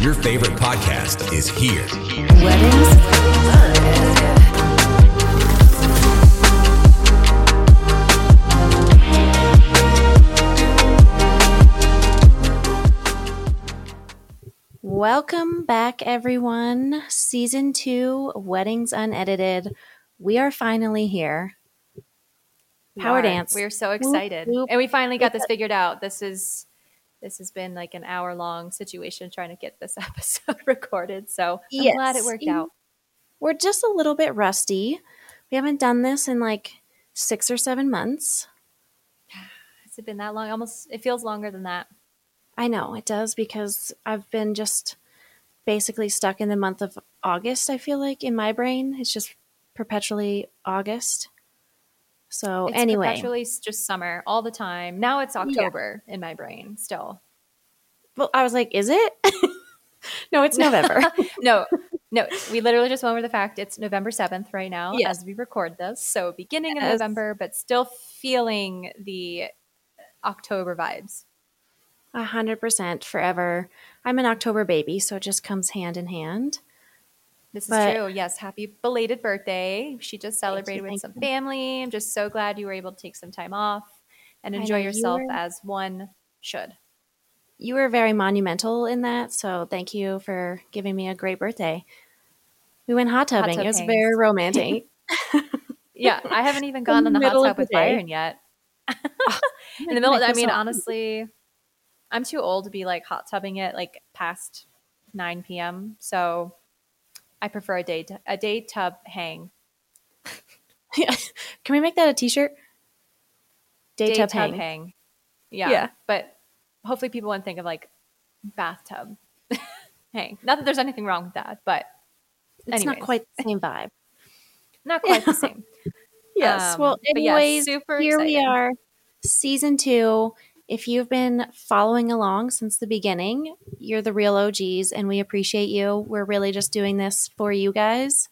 Your favorite podcast is here. Weddings Unedited. Welcome back, everyone. Season two, Weddings Unedited. We are finally here. Power are. dance. We're so excited, whoop. and we finally got this figured out. This is this has been like an hour long situation trying to get this episode recorded. So I'm glad it worked You- out. We're just a little bit rusty. We haven't done this in like six or seven months. Has it been that long? Almost. It feels longer than that. I know it does because I've been just basically stuck in the month of August. I feel like in my brain, it's just perpetually August. So It's anyway, perpetually just summer all the time. Now it's October in my brain still. well, I was like, is it? no, it's November. no, no. We literally just went over the fact it's November seventh right now Yes. as we record this. So beginning of November, but still feeling the October vibes. A hundred percent forever. I'm an October baby, so it just comes hand in hand. This is But- true. Yes. Happy belated birthday. She just celebrated with some you. family. I'm just so glad you were able to take some time off and enjoy know, you yourself were- as one should. You were very monumental in that, so thank you for giving me a great birthday. We went hot tubbing. tub it was hangs. very romantic. Yeah. I haven't even gone in the hot middle of tub with. Byron yet. Oh, in the middle, I mean, honestly, I'm too old to be like hot tubbing it like past 9 p.m. So I prefer a day, t- a day tub hang. Yeah. Can we make that a t-shirt? Day, tub, hang. Yeah. Yeah. But hopefully people wouldn't think of like bathtub hang. Not that there's anything wrong with that, but It's not quite the same vibe. not quite the same. Yes. Um, well, yeah, anyways, here we are, season two. If you've been following along since the beginning, you're the real OGs, and we appreciate you. We're really just doing this for you guys.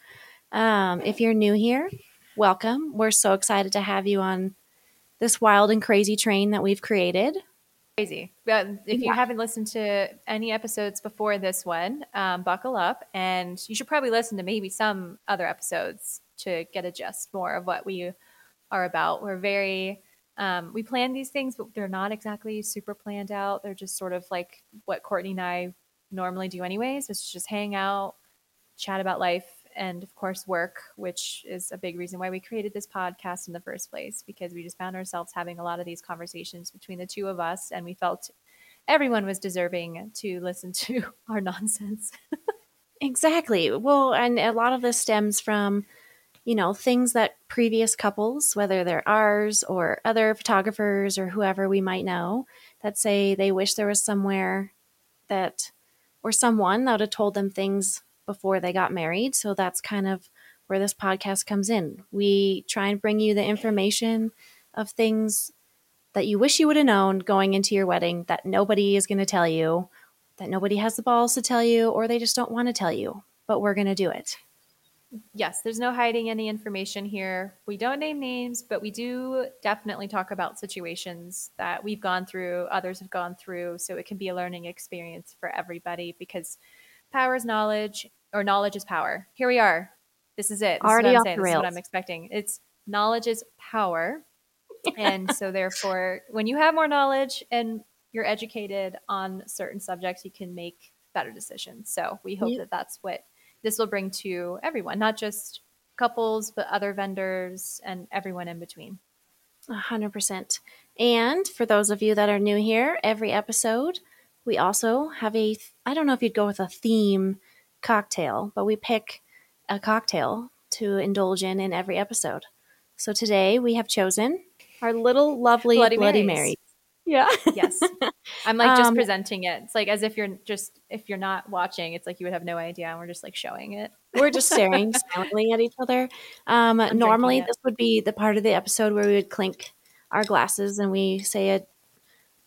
Um, if you're new here, welcome. We're so excited to have you on this wild and crazy train that we've created. Crazy. But if you Yeah. haven't listened to any episodes before this one, um, buckle up and you should probably listen to maybe some other episodes to get a gist more of what we are about. We're very, um, we plan these things, but they're not exactly super planned out. They're just sort of like what Courtney and I normally do, anyways, which is just hang out, chat about life, and of course, work, which is a big reason why we created this podcast in the first place, because we just found ourselves having a lot of these conversations between the two of us, and we felt everyone was deserving to listen to our nonsense. Exactly. Well, and a lot of this stems from, you know, things that previous couples, whether they're ours or other photographers or whoever we might know, that say they wish there was somewhere that, or someone that would have told them things before they got married. So that's kind of where this podcast comes in. We try and bring you the information of things that you wish you would have known going into your wedding that nobody is going to tell you that nobody has the balls to tell you or they just don't want to tell you, but we're going to do it. Yes, there's no hiding any information here. We don't name names, but we do definitely talk about situations that we've gone through, others have gone through, so it can be a learning experience for everybody because power is knowledge or knowledge is power. Here we are. This is it. This Already is what I'm saying. This is what. I'm expecting. It's knowledge is power. and so therefore when you have more knowledge and you're educated on certain subjects you can make better decisions so we hope Yep. that that's what this will bring to everyone not just couples but other vendors and everyone in between A hundred percent. And for those of you that are new here, every episode, we also have a, I don't know if you'd go with a theme cocktail, but we pick a cocktail to indulge in in every episode. So today we have chosen our little lovely Bloody Bloody, Marys. Mary. Yeah. yes i'm like just Um, presenting it it's like as if you're just if you're not watching it's like you would have no idea and we're just like showing it We're just staring silently at each other. Um, drinking normally, this would be the part of the episode where we would clink our glasses and we say a,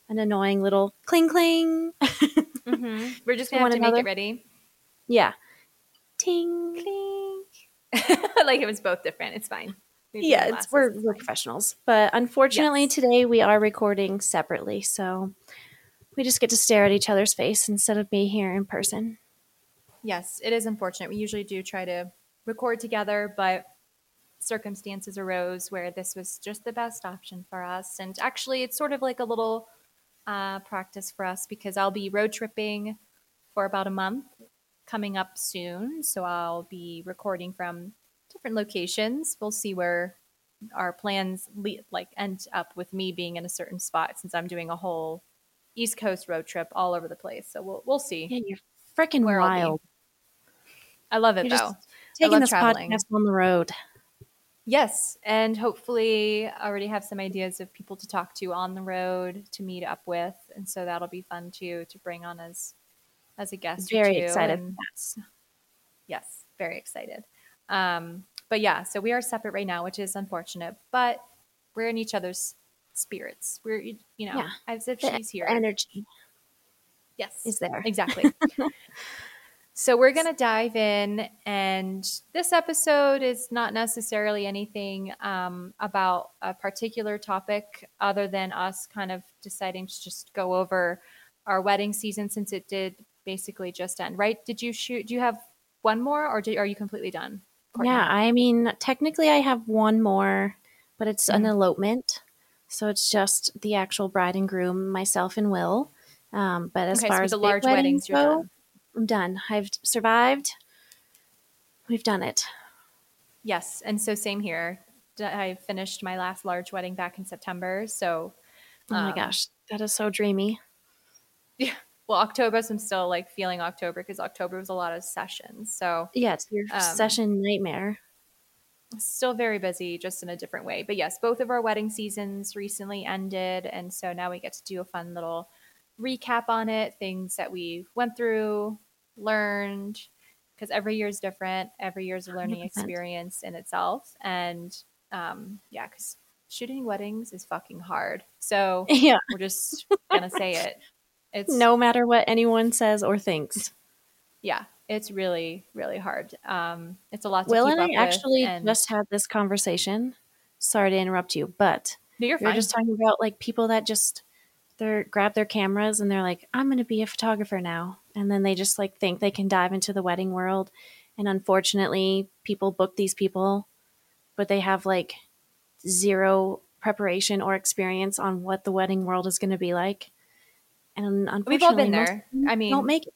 an annoying little cling cling. Mm-hmm. we're just To gonna have one to make it ready yeah. Ting. Clink. like it was both different it's fine Yeah, it's, we're, we're professionals. But unfortunately, Yes. today we are recording separately. So we just get to stare at each other's face instead of be here in person. Yes, it is unfortunate. We usually do try to record together, but circumstances arose where this was just the best option for us. And actually, it's sort of like a little uh, practice for us because I'll be road tripping for about a month coming up soon. So I'll be recording from different locations. We'll see where our plans le- like end up with me being in a certain spot since I'm doing a whole East Coast road trip all over the place. So we'll we'll see. Yeah, you're freaking wild. I love it You're though. Taking this traveling. podcast on the road. Yes, and hopefully I already have some ideas of people to talk to on the road to meet up with, and so that'll be fun too to bring on as as a guest. Very excited. and- Yes, very excited. Um, but yeah, so we are separate right now, which is unfortunate, but we're in each other's spirits. We're you know Yeah. as if The she's here. energy yes, is there. Exactly. so we're going to dive in, and this episode is not necessarily anything um, about a particular topic other than us kind of deciding to just go over our wedding season since it did basically just end, right? Did you shoot? Do you have one more, or do, are you completely done? Courtney? Yeah, I mean, technically, I have one more, but it's an Mhm. elopement, so it's just the actual bride and groom, myself and Will. Um, but as Okay, far with as the large weddings weddings, go, done. I'm done. I've survived. We've done it. Yes, and so same here. I finished my last large wedding back in September, so Oh my Um, gosh, that is so dreamy. Well, October, I'm still like feeling October because October was a lot of sessions, so Yeah, it's your Um, session nightmare. still very busy, just in a different way. But yes, both of our wedding seasons recently ended, and so now we get to do a fun little recap on it, things that we went through, learned, because every year is different. Every year is a learning 100%. experience in itself, and um, yeah, because shooting weddings is fucking hard. So Yeah, we're just gonna say it. It's no matter what anyone says or thinks. yeah, it's really really hard. Um, it's a lot to Will and I actually and- just had this conversation. Sorry to interrupt you, but no, you're fine. just talking about like people that just they grab their cameras and they're like, I'm going to be a photographer now, and then they just like think they can dive into the wedding world, and unfortunately, people book these people, but they have like zero preparation or experience on what the wedding world is going to be like, and unfortunately, We've all been there. I mean, don't make it.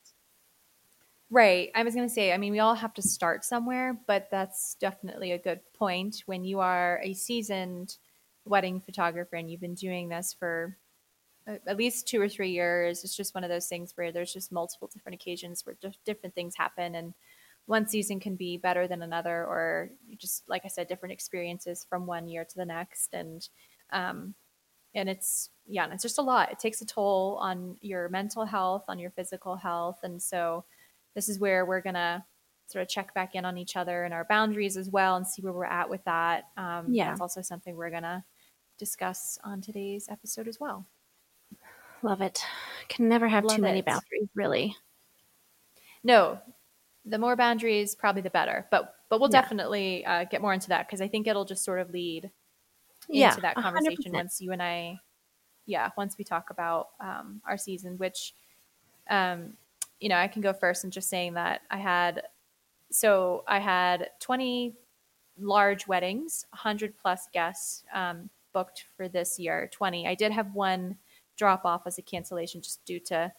Right. I was going to say, I mean, we all have to start somewhere, but that's definitely a good point. When you are a seasoned wedding photographer and you've been doing this for at least two or three years, it's just one of those things where there's just multiple different occasions where dif- different things happen. And one season can be better than another, or just, like I said, different experiences from one year to the next. And, um, and it's, yeah, and it's just a lot. It takes a toll on your mental health, on your physical health. And so, this is where we're gonna sort of check back in on each other and our boundaries as well and see where we're at with that um, Yeah. that's also something we're gonna discuss on today's episode as well Love it. Can never have Love too many it. boundaries, really. no the more boundaries probably the better but but we'll Yeah. definitely uh, get more into that because i think it'll just sort of lead Yeah, into that 100%. conversation once you and i yeah once we talk about um, our season which um, you know i can go first and just saying that i had so i had 20 large weddings 100 plus guests um, booked for this year 20 i did have one drop off as a cancellation just due to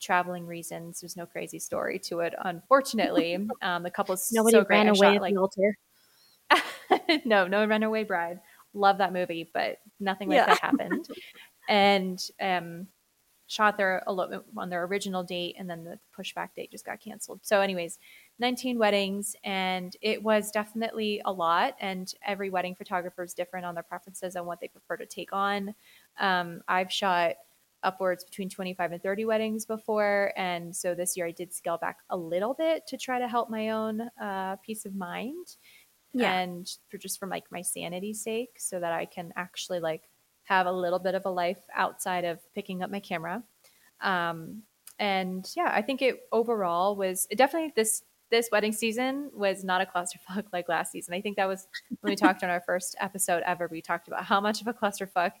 traveling reasons there's no crazy story to it unfortunately um, the couple's Nobody so great. ran I away shot, at like the altar. no, no runaway bride. Love that movie, but nothing like Yeah. that happened. and um, shot their elopement on their original date, and then the pushback date just got canceled. So, anyways, 19 weddings, and it was definitely a lot. And every wedding photographer is different on their preferences and what they prefer to take on. Um, I've shot upwards between 25 and 30 weddings before and so this year i did scale back a little bit to try to help my own uh, peace of mind Yeah. and for just from like my sanity's sake so that i can actually like have a little bit of a life outside of picking up my camera um, and yeah i think it overall was it definitely this this wedding season was not a clusterfuck like last season i think that was when we talked on our first episode ever we talked about how much of a clusterfuck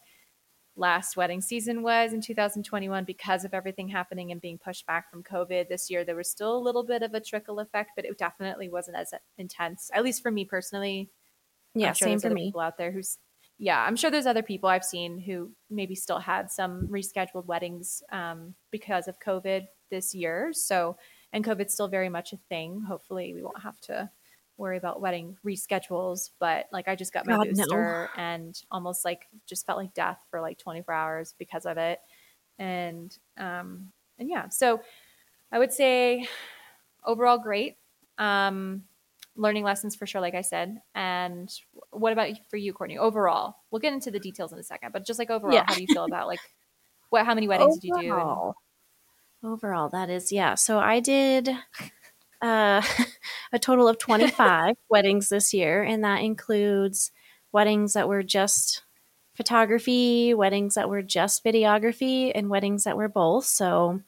last wedding season was in 2021 because of everything happening and being pushed back from COVID. This year, there was still a little bit of a trickle effect, but it definitely wasn't as intense, at least for me personally. Yeah, sure same for me. People out there who's, yeah, I'm sure there's other people I've seen who maybe still had some rescheduled weddings um, because of COVID this year. So, and COVID's still very much a thing. Hopefully, we won't have to worry about wedding reschedules, but like I just got my God, booster no. and almost like just felt like death for like 24 hours because of it. And um and yeah, so I would say overall great. Um learning lessons for sure like I said. And what about for you Courtney? Overall. We'll get into the details in a second, but just like overall, yeah. how do you feel about like what how many weddings overall. did you do? And- overall, that is yeah. So I did uh, a total of 25 weddings this year, and that includes weddings that were just photography, weddings that were just videography, and weddings that were both. So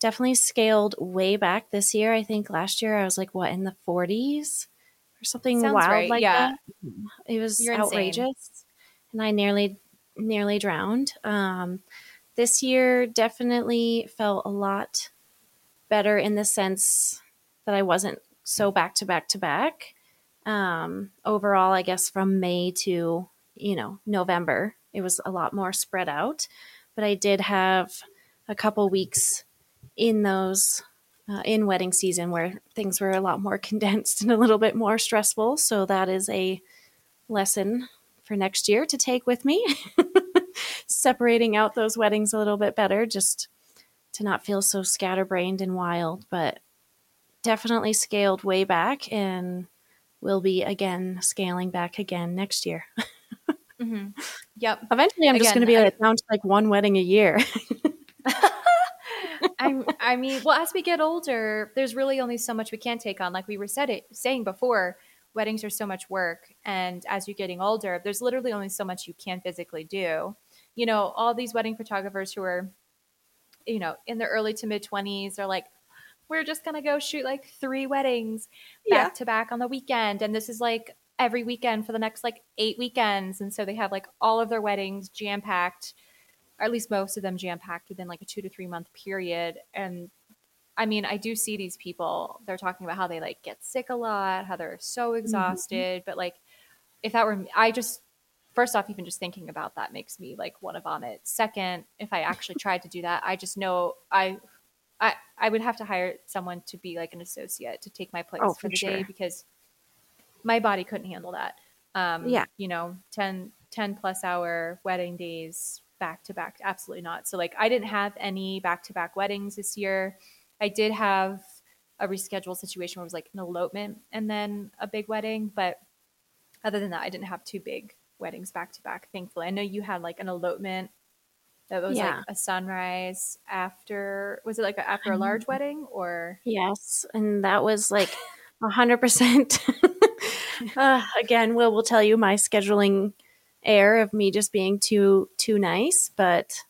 definitely scaled way back this year. I think last year I was like, what, in the 40s or something Sounds wild right. like yeah. that? It was You're outrageous. insane. And I nearly, nearly drowned. Um, this year definitely felt a lot better in the sense that I wasn't so back to back to back. Um, overall, I guess from May to, you know, November, it was a lot more spread out. But I did have a couple weeks in those, uh, in wedding season where things were a lot more condensed and a little bit more stressful. So that is a lesson for next year to take with me. Separating out those weddings a little bit better, just to not feel so scatterbrained and wild. But definitely scaled way back and will be again scaling back again next year. mm-hmm. Yep. Eventually, I'm again, just going to be like, down to like one wedding a year. I, I mean, well, as we get older, there's really only so much we can take on. Like we were said it, saying before, weddings are so much work, and as you're getting older, there's literally only so much you can physically do. You know, all these wedding photographers who are, you know, in their early to mid 20s are like, we're just gonna go shoot like three weddings back yeah. to back on the weekend and this is like every weekend for the next like eight weekends and so they have like all of their weddings jam packed or at least most of them jam packed within like a two to three month period and i mean i do see these people they're talking about how they like get sick a lot how they're so mm-hmm. exhausted mm-hmm. but like if that were me, i just first off even just thinking about that makes me like want to vomit second if i actually tried to do that i just know i I, I would have to hire someone to be like an associate to take my place oh, for, for the sure. day because my body couldn't handle that. Um, yeah. You know, 10, 10 plus hour wedding days back to back. Absolutely not. So, like, I didn't have any back to back weddings this year. I did have a rescheduled situation where it was like an elopement and then a big wedding. But other than that, I didn't have two big weddings back to back, thankfully. I know you had like an elopement that was yeah. like a sunrise after was it like a, after a large wedding or yes and that was like a hundred percent uh, again will will tell you my scheduling error of me just being too too nice but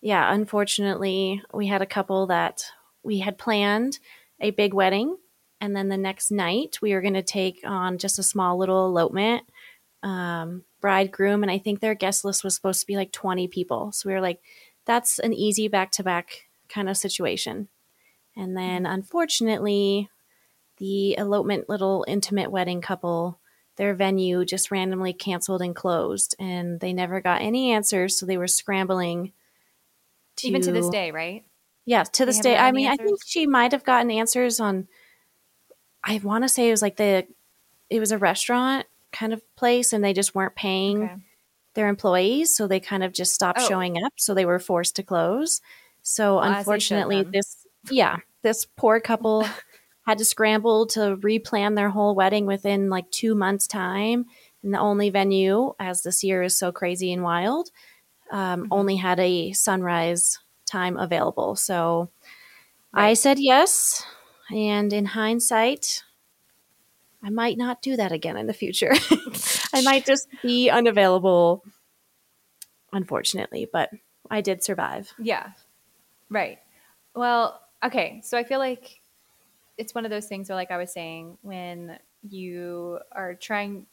yeah unfortunately we had a couple that we had planned a big wedding and then the next night we were going to take on just a small little elopement um, bridegroom, and I think their guest list was supposed to be like 20 people. So we were like, that's an easy back to back kind of situation. And then unfortunately, the elopement little intimate wedding couple, their venue just randomly canceled and closed, and they never got any answers. So they were scrambling. To, Even to this day, right? Yeah, to this day. I mean, answers? I think she might have gotten answers on. I want to say it was like the, it was a restaurant kind of place and they just weren't paying okay. their employees. So they kind of just stopped oh. showing up. So they were forced to close. So well, unfortunately, this, yeah, this poor couple had to scramble to replan their whole wedding within like two months' time. And the only venue, as this year is so crazy and wild, um, mm-hmm. only had a sunrise time available. So right. I said yes. And in hindsight, I might not do that again in the future. I might just be unavailable, unfortunately, but I did survive. Yeah. Right. Well, okay. So I feel like it's one of those things where, like I was saying, when you are trying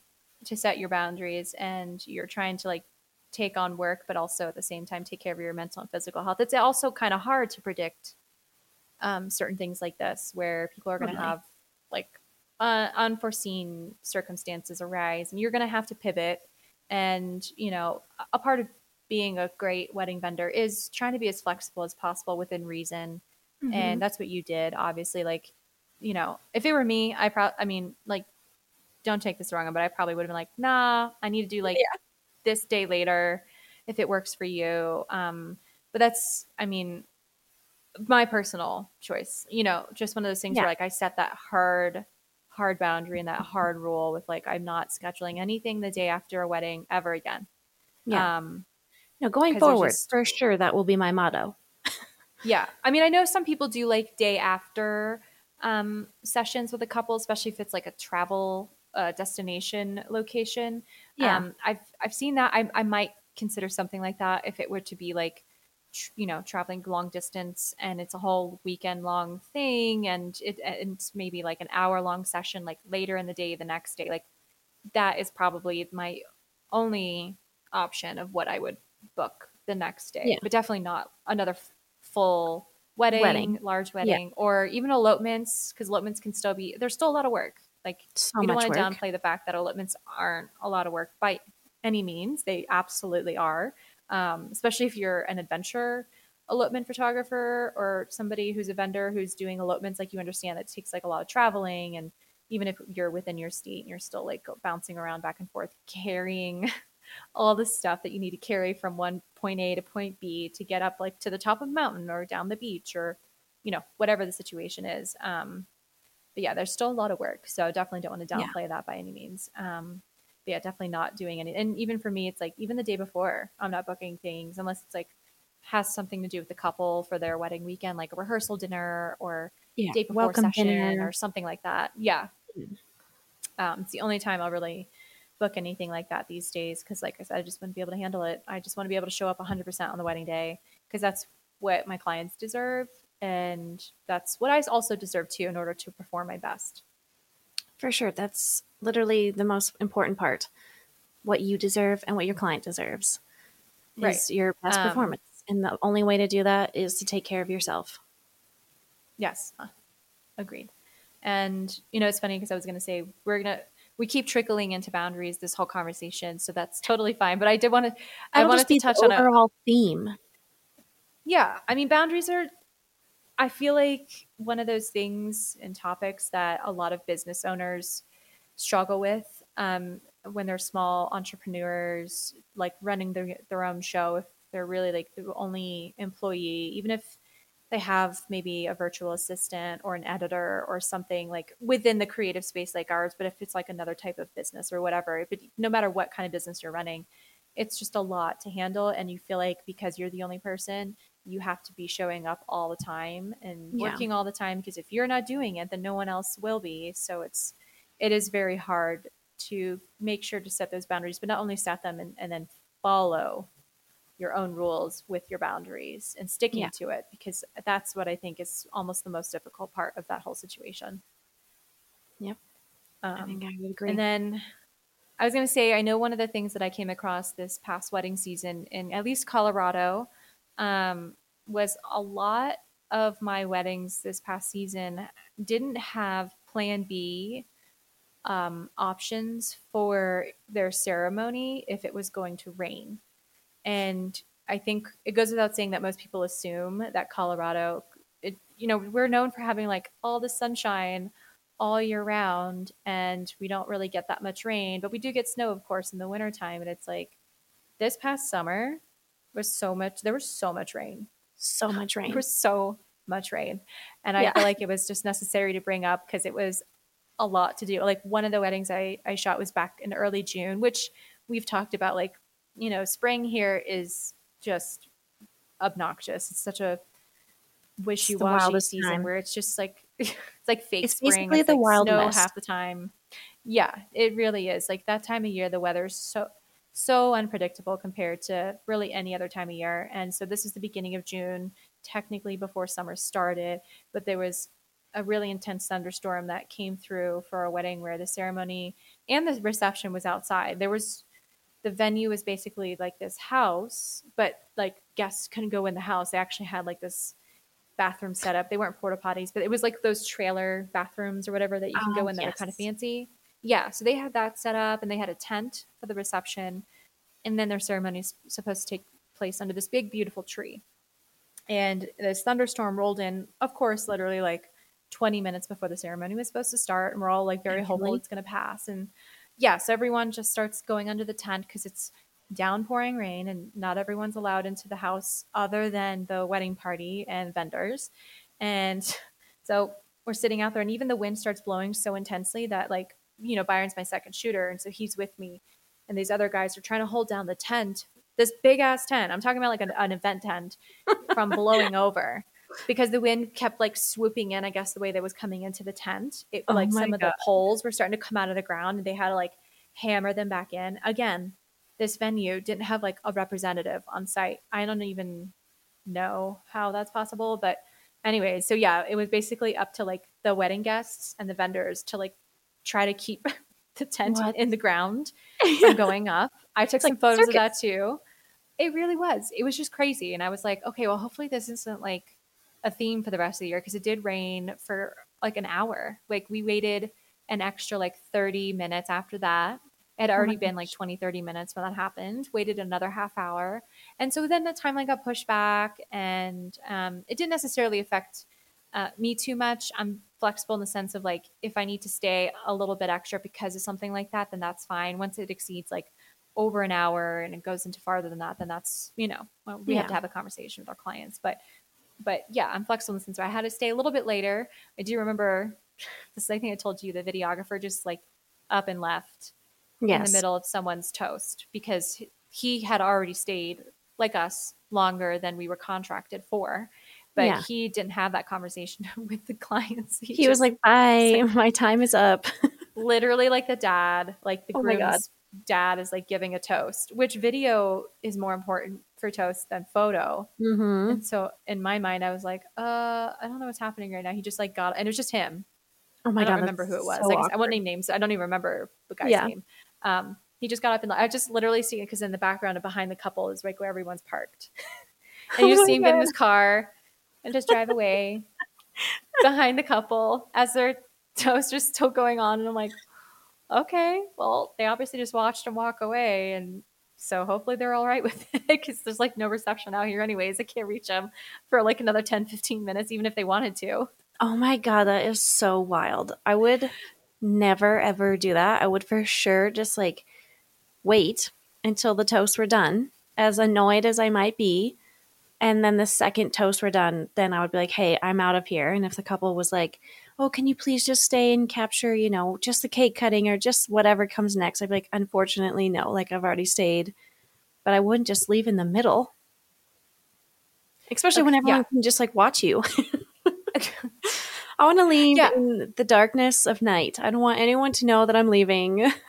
to set your boundaries and you're trying to like take on work, but also at the same time take care of your mental and physical health. It's also kind of hard to predict um, certain things like this, where people are going to Totally. have like uh, unforeseen circumstances arise, and you're going to have to pivot. And you know, a- a part of being a great wedding vendor is trying to be as flexible as possible within reason, Mm-hmm. and that's what you did. Obviously, like you know, if it were me, I probably, I mean, like, don't take this wrong, but I probably would have been like, nah, I need to do like this day later if it works for you. Um, but that's, I mean, my personal choice, you know, just one of those things Yeah. where like I set that hard, hard boundary and that hard rule with like, I'm not scheduling anything the day after a wedding ever again. yeah. Um, no, going forward, just- for sure, that will be my motto. Yeah. I mean, I know some people do like day after um, sessions with a couple, especially if it's like a travel uh, destination location. Yeah. Um, I've, I've seen that. I, I might consider something like that if it were to be like, tr- you know, traveling long distance and it's a whole weekend long thing and it, and it's maybe like an hour long session, like later in the day, the next day. Like that is probably my only option of what I would book the next day, Yeah. but definitely not another f- full wedding, Wedding. large wedding, or even elopements because elopements can still be there's still a lot of work. Like So we don't want to downplay the fact that elopements aren't a lot of work by any means. They absolutely are, um, especially if you're an adventure elopement photographer or somebody who's a vendor who's doing elopements. Like you understand that takes like a lot of traveling, and even if you're within your state, and you're still like bouncing around back and forth carrying all the stuff that you need to carry from one point A to point B to get up like to the top of a mountain or down the beach or you know whatever the situation is. Um, but yeah, there's still a lot of work, so definitely don't want to Yeah. downplay that by any means. Um, but yeah, definitely not doing any. And even for me, it's like even the day before, I'm not booking things unless it's like has something to do with the couple for their wedding weekend, like a rehearsal dinner or Yeah. day before Welcome session dinner. or something like that. Yeah. Mm. Um, it's the only time I'll really book anything like that these days because, like I said, I just wouldn't be able to handle it. I just want to be able to show up 100% on the wedding day because that's what my clients deserve. And that's what I also deserve too in order to perform my best. For sure. That's literally the most important part. What you deserve and what your client deserves Right. is your best Um, performance. And the only way to do that is to take care of yourself. Yes, agreed. And you know, it's funny because I was going to say we're gonna we keep trickling into boundaries this whole conversation, so that's totally fine. But I did want to I wanted to be touch on a overall theme. yeah. I mean, boundaries are. I feel like one of those things and topics that a lot of business owners struggle with um, when they're small entrepreneurs, like running their their own show. If they're really like the only employee, even if they have maybe a virtual assistant or an editor or something like within the creative space like ours, but if it's like another type of business or whatever, but no matter what kind of business you're running, it's just a lot to handle. And you feel like because you're the only person, you have to be showing up all the time and Yeah. working all the time because if you're not doing it, then no one else will be. So it's it is very hard to make sure to set those boundaries, but not only set them and, and then follow your own rules with your boundaries and sticking Yeah. to it because that's what I think is almost the most difficult part of that whole situation. Yep. Um, I think I would agree. and then I was going to say, I know one of the things that I came across this past wedding season in at least Colorado um, was a lot of my weddings this past season didn't have plan B um, options for their ceremony if it was going to rain. And I think it goes without saying that most people assume that Colorado, it, you know, we're known for having like all the sunshine all year round and we don't really get that much rain, but we do get snow, of course, in the wintertime. And it's like this past summer was so much, there was so much rain. so much rain. There was so much rain. And I feel like it was just necessary to bring up because it was a lot to do. Like one of the weddings I, I shot was back in early June, which we've talked about. Like, you know, spring here is just obnoxious. It's such a wishy washy season time. where it's just like it's like fake It's spring. basically It's the like Wild snow West. half the time. Yeah, it really is. Like that time of year, the weather's so so unpredictable compared to really any other time of year. And so this is the beginning of June, technically before summer started, but there was a really intense thunderstorm that came through for our wedding where the ceremony and the reception was outside. There was the venue was basically like this house, but like guests couldn't go in the house. They actually had like this bathroom set up. They weren't porta potties, but it was like those trailer bathrooms or whatever that you can Oh, go in that are kind of fancy. Yeah, so they had that set up and they had a tent for the reception. And then their ceremony is supposed to take place under this big, beautiful tree. And this thunderstorm rolled in, of course, literally like 20 minutes before the ceremony was supposed to start. And we're all like very hopeful it's going to pass. And yeah, so everyone just starts going under the tent because it's downpouring rain and not everyone's allowed into the house other than the wedding party and vendors. And so we're sitting out there, and even the wind starts blowing so intensely that, like, you know, Byron's my second shooter. And so he's with me. And these other guys are trying to hold down the tent, this big ass tent. I'm talking about like an, an event tent from blowing over because the wind kept like swooping in, I guess, the way that was coming into the tent. It Oh like some of the poles were starting to come out of the ground and they had to like hammer them back in. Again, this venue didn't have like a representative on site. I don't even know how that's possible, but anyways, so yeah, it was basically up to like the wedding guests and the vendors to like try to keep the tent What? in the ground from going up. I took It's some like photos of that too. It really was. It was just crazy. And I was like, okay, well, hopefully this isn't like a theme for the rest of the year because it did rain for like an hour. Like we waited an extra like 30 minutes after that. It had Oh already been like 20, 30 minutes when that happened. Waited another half hour. And so then the timeline got pushed back and um, it didn't necessarily affect uh, me too much. I'm flexible in the sense of like if I need to stay a little bit extra because of something like that, then that's fine. Once it exceeds like over an hour and it goes into farther than that, then that's you know well, we have to have a conversation with our clients. But but yeah, I'm flexible in the sense where I had to stay a little bit later. I do remember this. I think I told you the videographer just like up and left in the middle of someone's toast because he had already stayed like us longer than we were contracted for but Yeah. he didn't have that conversation with the clients He was like, "Bye, my time is up." literally like the dad like the Oh groom's dad is like giving a toast which video is more important toast than photo hmm and so in my mind i was like uh i don't know what's happening right now he just like got and it was just him Oh my I don't god, remember who it was. so like I won't name names. I don't even remember the guy's Yeah. name. Um, he just got up and I just literally see it because in the background and behind the couple is like where everyone's parked, and you Oh see him get in God. his car and just drive away behind the couple as their toast is still going on, and I'm like, okay, well they obviously just watched him walk away, and so hopefully they're all right with it because there's like no reception out here anyways. I can't reach them for like another 10, 15 minutes even if they wanted to. Oh my god, that is so wild. I would never ever do that. I would for sure just like wait until the toasts were done, as annoyed as I might be. And then the second toasts were done, then I would be like, hey, I'm out of here. And if the couple was like, oh, can you please just stay and capture, you know, just the cake cutting or just whatever comes next? I'd be like, unfortunately, no, like I've already stayed. But I wouldn't just leave in the middle. Especially when Okay, everyone yeah. can just like watch you. I want to leave Yeah. in the darkness of night. I don't want anyone to know that I'm leaving.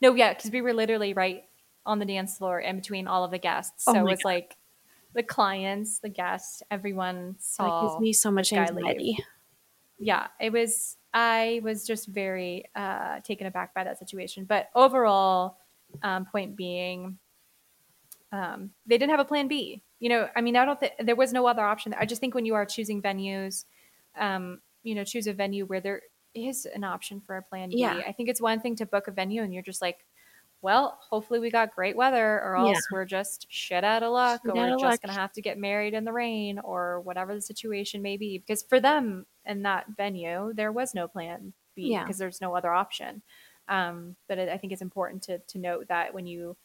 No, yeah, because we were literally right on the dance floor in between all of the guests. Oh So it my was like the clients, the guests, everyone That saw. gives me so much anxiety. Yeah, it was. I was just very uh, taken aback by that situation. But overall, um, point being, um, they didn't have a plan B. You know, I mean, I don't think there was no other option. I just think when you are choosing venues, um, you know, choose a venue where there is an option for a plan B. Yeah. I think it's one thing to book a venue and you're just like, well, hopefully we got great weather, or else Yeah. we're just shit out of luck, Shit or we're just luck. gonna have to get married in the rain, or whatever the situation may be. Because for them in that venue, there was no plan B Yeah. because there's no other option. Um, but it, I think it's important to to note that when you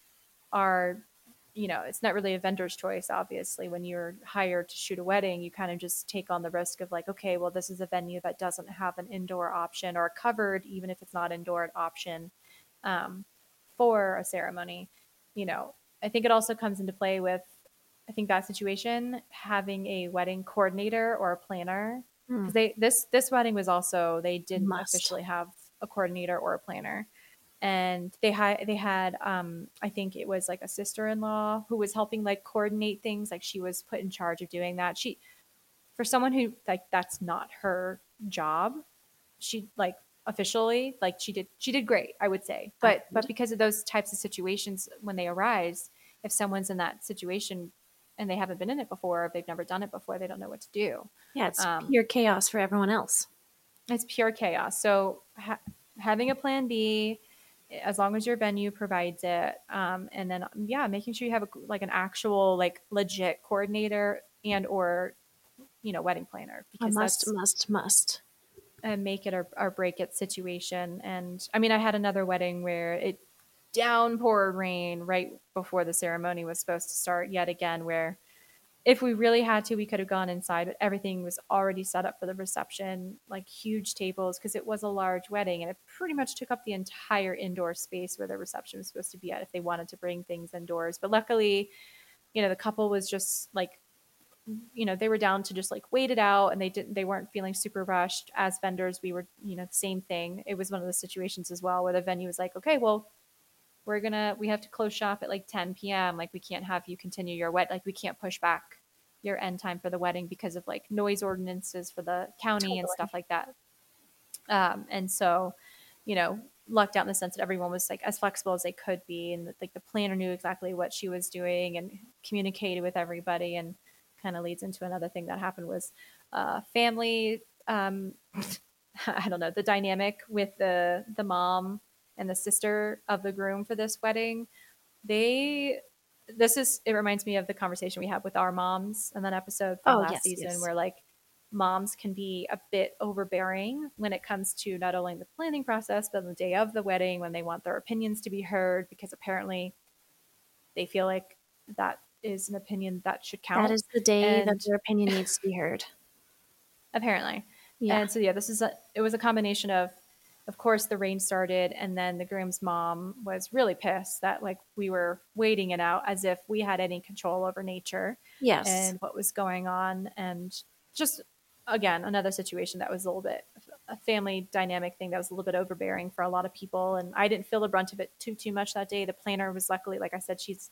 are, you know, it's not really a vendor's choice. Obviously, when you're hired to shoot a wedding, you kind of just take on the risk of like, okay, well, this is a venue that doesn't have an indoor option or a covered, even if it's not indoor option. Um, for a ceremony. You know, I think it also comes into play with, I think that situation having a wedding coordinator or a planner Hmm. because they this this wedding was also they didn't Must. officially have a coordinator or a planner, and they had they had um I think it was like a sister in law who was helping like coordinate things like she was put in charge of doing that she for someone who like that's not her job she like officially like she did she did great i would say but but because of those types of situations when they arise if someone's in that situation and they haven't been in it before if they've never done it before they don't know what to do Yeah, it's Um, pure chaos for everyone else. it's pure chaos so ha- having a plan b as long as your venue provides it um, and then yeah making sure you have a, like an actual like legit coordinator and or you know wedding planner A because must, that's must, must. A make it or, or break it situation. And i mean i had another wedding where it downpoured rain right before the ceremony was supposed to start yet again where if we really had to we could have gone inside but everything was already set up for the reception like huge tables because it was a large wedding and it pretty much took up the entire indoor space where the reception was supposed to be at if they wanted to bring things indoors. But luckily you know the couple was just like you know they were down to just like wait it out and they didn't they weren't feeling super rushed as vendors. We were you know the same thing. It was one of the situations as well where the venue was like okay well we're gonna we have to close shop at like 10 p.m like we can't have you continue your wed like we can't push back your end time for the wedding because of like noise ordinances for the county and stuff like that. Um and so you know lucked out in the sense that everyone was like as flexible as they could be and like the planner knew exactly what she was doing and communicated with everybody and kind of leads into another thing that happened was uh, family um, i don't know the dynamic with the the mom and the sister of the groom for this wedding they this is it reminds me of the conversation we had with our moms in that episode from Oh, last yes, season yes. where like moms can be a bit overbearing when it comes to not only the planning process but the day of the wedding when they want their opinions to be heard because apparently they feel like that is an opinion that should count That is the day that And- their opinion needs to be heard. apparently Yeah. and so yeah this is a it was a combination of of course the rain started and then the groom's mom was really pissed that like we were waiting it out as if we had any control over nature yes. and what was going on and just again another situation that was a little bit a family dynamic thing that was a little bit overbearing for a lot of people and i didn't feel the brunt of it too too much that day the planner was luckily like i said she's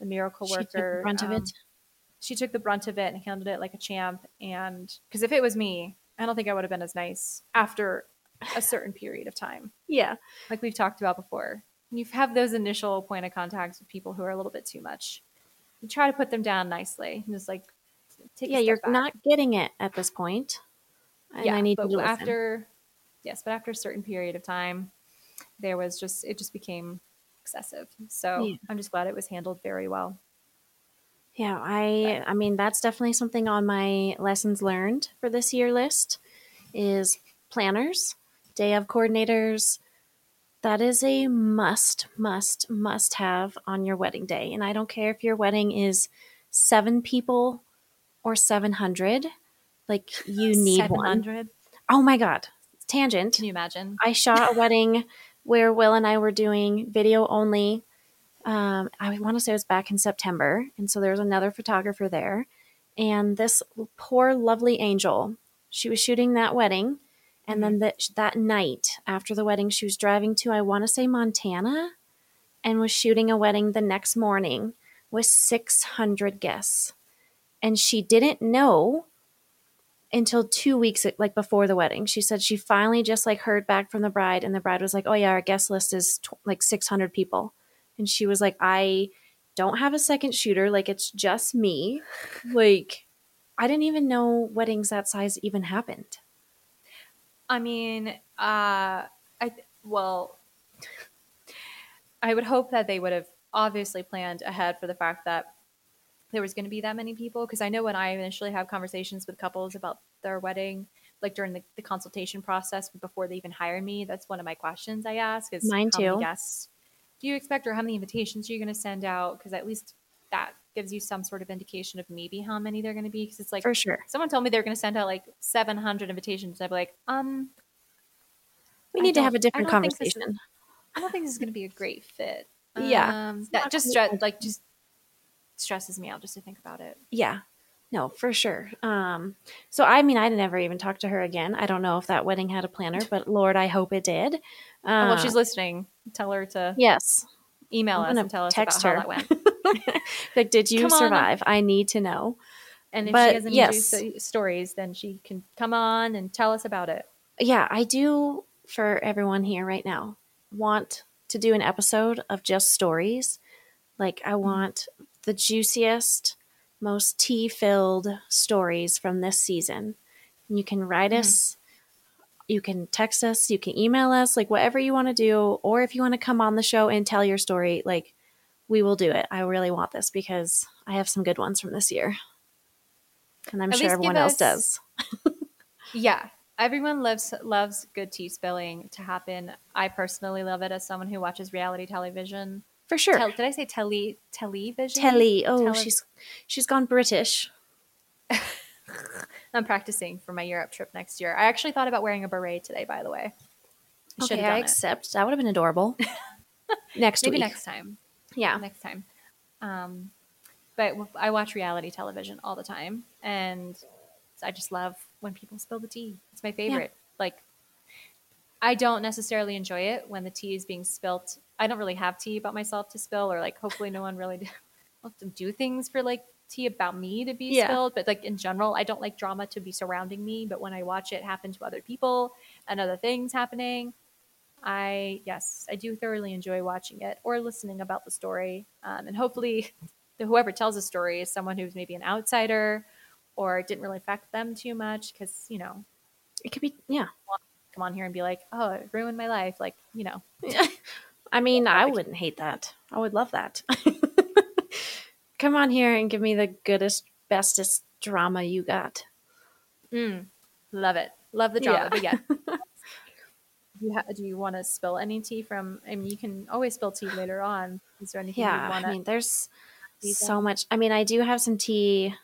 the miracle worker. She took the brunt of um, it. she took the brunt of it and handled it like a champ and because if it was me i don't think i would have been as nice after a certain period of time Yeah. like we've talked about before you have those initial point of contacts with people who are a little bit too much you try to put them down nicely and just like Yeah, you're back. not getting it at this point. And I need but to listen. after yes but after a certain period of time there was just it just became excessive so Yeah. i'm just glad it was handled very well Yeah, I I mean that's definitely something on my lessons learned for this year list is planners, day of coordinators. That is a must, must, must have on your wedding day. And I don't care if your wedding is seven people or 700, like you need one. 700 Oh my God. Tangent. can you imagine I shot a wedding where Will and I were doing video only. Um, I want to say it was back in September, and so there was another photographer there, and this poor lovely angel. She was shooting that wedding, and then that that night after the wedding, she was driving to I want to say Montana, and was shooting a wedding the next morning with six hundred guests, and she didn't know until two weeks like before the wedding. She said she finally just like heard back from the bride and the bride was like oh yeah our guest list is tw- like 600 people. And she was like i don't have a second shooter. Like it's just me. Like i didn't even know weddings that size even happened. I mean, uh, I well, I would hope that they would have obviously planned ahead for the fact that there was going to be that many people. Because I know when I initially have conversations with couples about their wedding, like during the, the consultation process before they even hire me, that's one of my questions I ask: is Mine how many too. guests do you expect, or how many invitations are you going to send out? Because at least that gives you some sort of indication of maybe how many they're going to be. Because it's like for sure someone told me they're going to send out like 700 invitations. I'd be like, um, we need to have a different this- conversation I don't think this is going to be a great fit. Yeah. um, that just like just stresses me out just to think about it. yeah no for sure um so i mean i never even talked to her again i don't know if that wedding had a planner but lord i hope it did well, Uh, if she's listening, tell her to yes email I'm us and tell us text about her. how that went. like did you Come on. survive i need to know And if But, she has any yes. stories, then she can come on and tell us about it. yeah, I do for everyone here right now want to do an episode of just stories. Like, I want the juiciest, most tea filled stories from this season. And you can write hmm. us, you can text us, you can email us, like whatever you want to do. Or if you want to come on the show and tell your story, like, we will do it. I really want this because I have some good ones from this year. And I'm At sure everyone give else does. Yeah. Everyone loves loves good tea spilling to happen. I personally love it as someone who watches reality television. For sure. Tel- did I say tele television? Telly. Oh, Tele- she's she's gone British. I'm practicing for my Europe trip next year. I actually thought about wearing a beret today, by the way. I should Okay, I done it. accept. That would have been adorable. next Maybe week. next time. Yeah. next time. Um, but I watch reality television all the time, and I just love when people spill the tea. It's my favorite. Like, I don't necessarily enjoy it when the tea is being spilt. I don't really have tea about myself to spill, or like hopefully no one really wants to do things for like tea about me to be Yeah. spilled. But like in general, I don't like drama to be surrounding me. But when I watch it happen to other people and other things happening, I yes, I do thoroughly enjoy watching it or listening about the story, um, and hopefully, the, whoever tells the story is someone who's maybe an outsider or it didn't really affect them too much because you know It could be yeah. come on here and be like, oh, it ruined my life, like you know, I mean, I wouldn't hate that. I would love that. Come on here and give me the goodest, bestest drama you got. mm, love it, love the drama. Yeah. But yeah, do you, ha- do you want to spill any tea from? I mean, you can always spill tea later on. Is there anything Yeah, you want I mean, there's so much. I mean, I do have some tea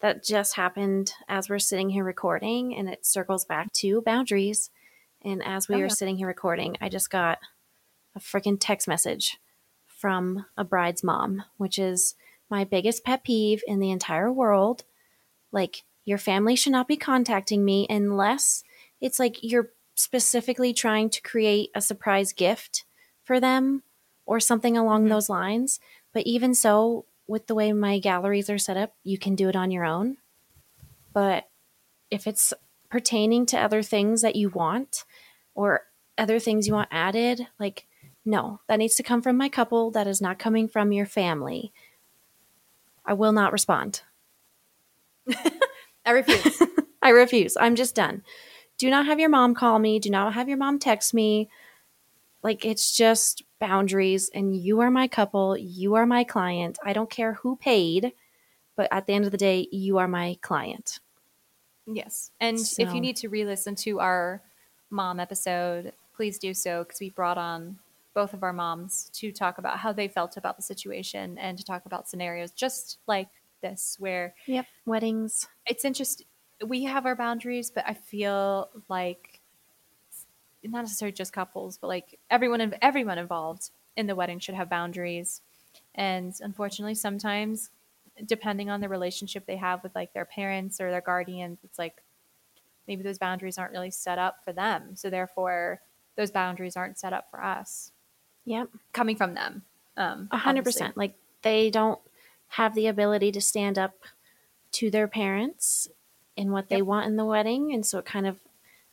that just happened as we're sitting here recording, and it circles back to boundaries. And as we Oh, were yeah. sitting here recording, I just got a freaking text message from a bride's mom, which is my biggest pet peeve in the entire world. Like, your family should not be contacting me unless it's like you're specifically trying to create a surprise gift for them or something along Mhm. those lines. But even so, with the way my galleries are set up, you can do it on your own. But if it's pertaining to other things that you want or other things you want added, like, no, that needs to come from my couple. That is not coming from your family. I will not respond. I refuse. I refuse. I'm just done. Do not have your mom call me. Do not have your mom text me. Like, it's just boundaries, and you are my couple. You are my client. I don't care who paid, but at the end of the day, you are my client. Yes. And if you need to re listen to our mom episode, please do so because we brought on both of our moms to talk about how they felt about the situation and to talk about scenarios just like this, where Yep. Weddings. it's interesting. We have our boundaries, but I feel like not necessarily just couples, but like everyone everyone involved in the wedding should have boundaries. And unfortunately, sometimes depending on the relationship they have with like their parents or their guardians, it's like maybe those boundaries aren't really set up for them. So therefore, those boundaries aren't set up for us Yep. coming from them. Um, A hundred obviously. percent. Like they don't have the ability to stand up to their parents in what they Yep. want in the wedding, and so it kind of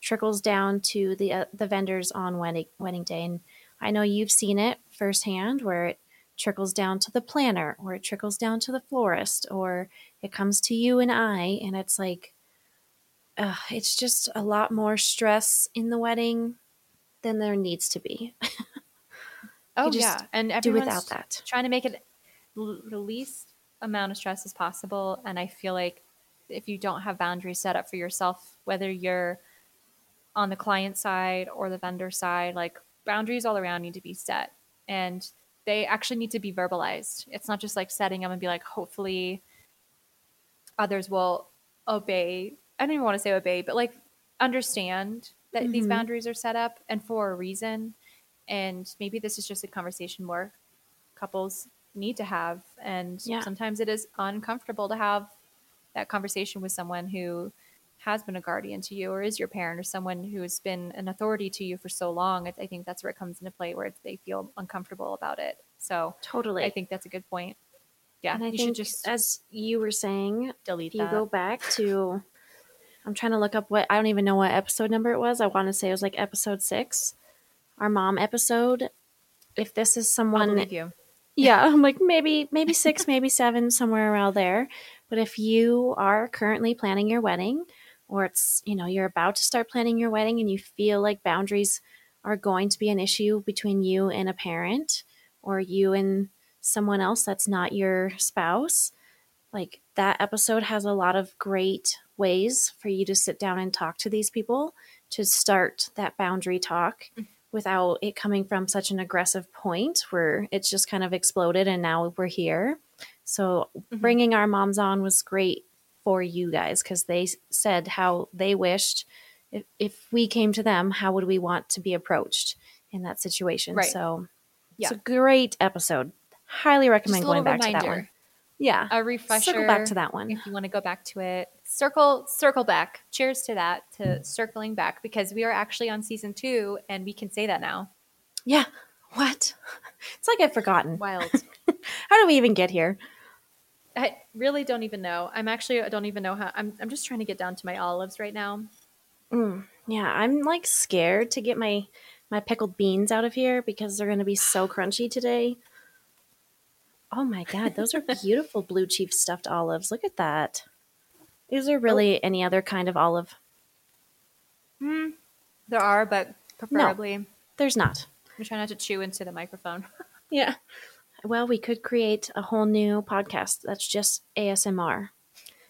trickles down to the uh, the vendors on wedding wedding day. And I know you've seen it firsthand, where it trickles down to the planner, or it trickles down to the florist, or it comes to you and I, and it's like, uh, it's just a lot more stress in the wedding than there needs to be. Oh just yeah, and Do everyone's without that. trying to make it l- the least amount of stress as possible. And I feel like if you don't have boundaries set up for yourself, whether you're on the client side or the vendor side, like boundaries all around need to be set, and they actually need to be verbalized. It's not just like setting them and be like, hopefully, others will obey. I don't even want to say obey, but like understand that these Mhm. boundaries are set up and for a reason. And maybe this is just a conversation more couples need to have. And Yeah. sometimes it is uncomfortable to have that conversation with someone who has been a guardian to you or is your parent or someone who has been an authority to you for so long. I think that's where it comes into play where they feel uncomfortable about it. So Totally. I think that's a good point. Yeah, and I you think, should just as you were saying, delete you that. go back to I'm trying to look up what I don't even know what episode number it was. I want to say it was like episode six, our mom episode. If this is someone, yeah, I'm like maybe maybe six, maybe seven, somewhere around there. But if you are currently planning your wedding, or it's you know you're about to start planning your wedding, and you feel like boundaries are going to be an issue between you and a parent, or you and someone else that's not your spouse, like that episode has a lot of great ways for you to sit down and talk to these people to start that boundary talk without it coming from such an aggressive point where it's just kind of exploded and now we're here. So Mhm. bringing our moms on was great for you guys because they said how they wished if, if we came to them, how would we want to be approached in that situation? Right. So Yeah. it's a great episode. Highly recommend going back to that one. Yeah. a refresher. Circle back to that one. if you want to go back to it. Circle, circle back. Cheers to that, to circling back, because we are actually on season two, and we can say that now. Yeah. What? It's like I've forgotten. Wild. How do we even get here? I really don't even know. I'm actually I don't even know how. I'm I'm just trying to get down to my olives right now. Mm, yeah, I'm like scared to get my my pickled beans out of here because they're going to be so crunchy today. Oh my god, those are beautiful blue cheese stuffed olives. Look at that. Is there really any other kind of olive? Hmm. There are, but preferably, There's not. I'm trying not to chew into the microphone. Yeah. Well, we could create a whole new podcast that's just ASMR.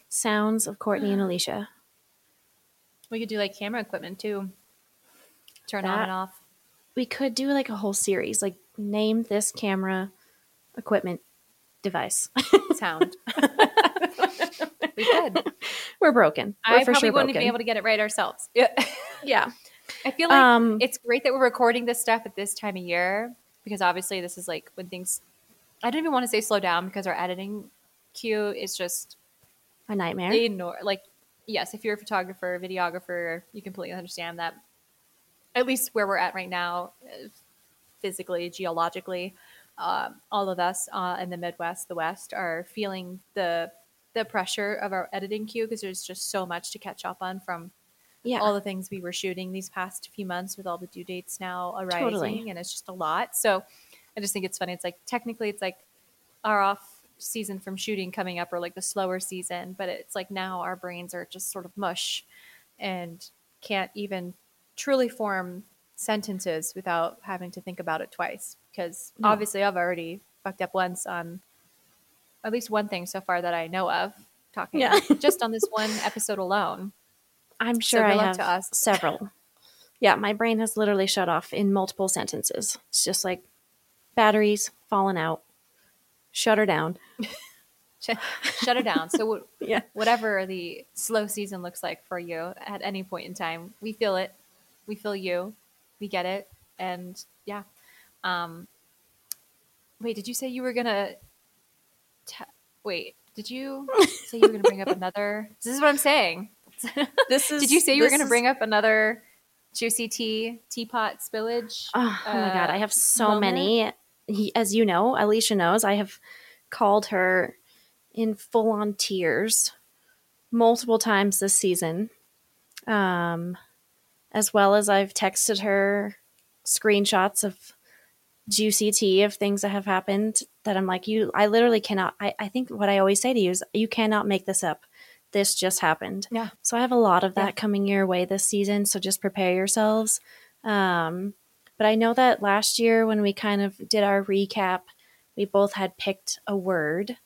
Sounds of Courtney and Alicia. We could do like camera equipment too. Turn on and off. We could do like a whole series, like name this camera equipment device. Sound. we could. We're broken. We're I probably sure wouldn't broken. be able to get it right ourselves. Yeah. yeah. I feel like Um, it's great that we're recording this stuff at this time of year because obviously this is like when things I don't even want to say slow down because our editing queue is just a nightmare. ignore like yes, if you're a photographer, videographer, you completely understand that at least where we're at right now uh, physically, geologically, um, all of us uh, in the Midwest, the West are feeling the the pressure of our editing queue because there's just so much to catch up on from yeah. all the things we were shooting these past few months with all the due dates now arising Totally. and it's just a lot so i just think it's funny it's like technically it's like our off season from shooting coming up or like the slower season but it's like now our brains are just sort of mush and can't even truly form sentences without having to think about it twice because No. obviously i've already fucked up once on at least one thing so far that i know of talking Yeah. just on this one episode alone I'm sure good I have to us. several. Yeah, my brain has literally shut off in multiple sentences. It's just like batteries falling out. Shut her down. shut, shut it down. So what, Yeah. whatever the slow season looks like for you at any point in time, we feel it. We feel you. We get it. And yeah. Um, wait, did you say you were gonna? T- wait, did you say you were gonna bring up another? This is what I'm saying. This is did you say you were gonna is- bring up another juicy tea teapot spillage? Oh, oh my god, uh, I have so moment? many. He, as you know, Alicia knows, I have called her in full on tears multiple times this season. Um, as well as I've texted her screenshots of juicy tea of things that have happened that I'm like, you, I literally cannot. I, I think what I always say to you is, you cannot make this up. This just happened. Yeah. So I have a lot of that Yeah. coming your way this season. So just prepare yourselves. Um, but I know that last year when we kind of did our recap, we both had picked a word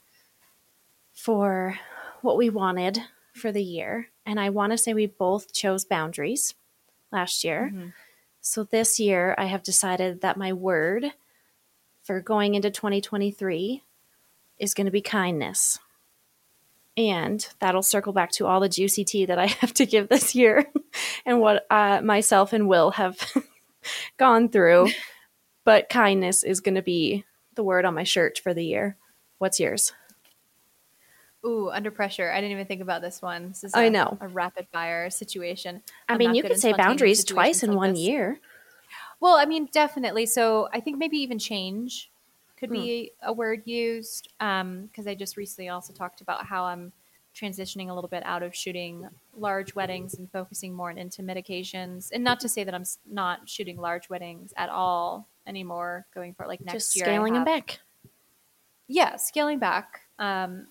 for what we wanted for the year. And I want to say we both chose boundaries last year. Mhm. So this year I have decided that my word for going into 2023 is going to be kindness. And that'll circle back to all the juicy tea that I have to give this year and what uh, myself and Will have gone through. But kindness is going to be the word on my shirt for the year. What's yours? Ooh, under pressure. I didn't even think about this one. This is I a- know. a rapid fire situation. I I'm mean, you could say boundaries twice in like one this. year. Well, I mean, definitely. So I think maybe even change could Hmm. be a word used because I just recently also talked about how I'm transitioning a little bit out of shooting large weddings and focusing more on intimate occasions. And not to say that I'm not shooting large weddings at all anymore going for like next Just year. Scaling them back. yeah, scaling back. Um,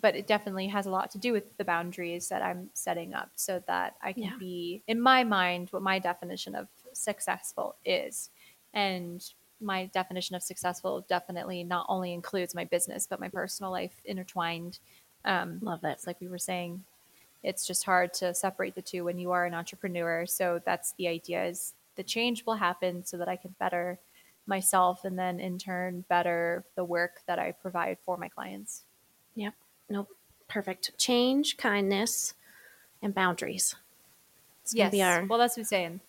but it definitely has a lot to do with the boundaries that I'm setting up so that I can Yeah. be, in my mind, what my definition of successful is. And my definition of successful definitely not only includes my business, but my personal life intertwined. Um, Love that. it's like we were saying, it's just hard to separate the two when you are an entrepreneur. So that's the idea is the change will happen so that I can better myself and then in turn better the work that I provide for my clients. Yep. Nope. Perfect. Change, kindness, and boundaries. It's Yes. be our well, that's what I'm saying.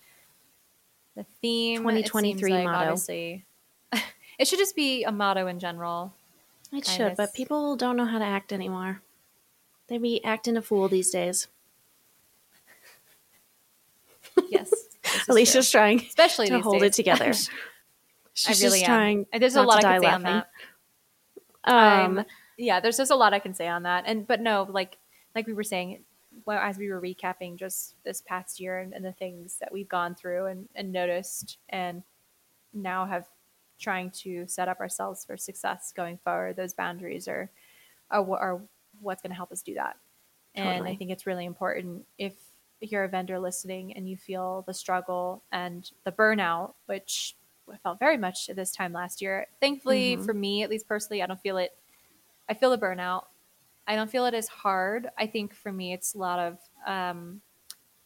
The theme 2023 it seems like, motto. Obviously, it should just be a motto in general. It should, but people don't know how to act anymore. They be acting a fool these days. Yes. Alicia's true. trying especially to hold days. it together. I She's really just am. trying. There's a lot to I can say on laughing. that. Um, Um, yeah, there's just a lot I can say on that. And but no, like like we were saying, well, as we were recapping just this past year and, and the things that we've gone through and, and noticed, and now have trying to set up ourselves for success going forward. Those boundaries are are, are what's going to help us do that. And I think it's really important if you're a vendor listening and you feel the struggle and the burnout, which I felt very much at this time last year. Thankfully, Mhm. for me, at least personally, I don't feel it. I feel the burnout. I don't feel it as hard. I think for me, it's a lot of um,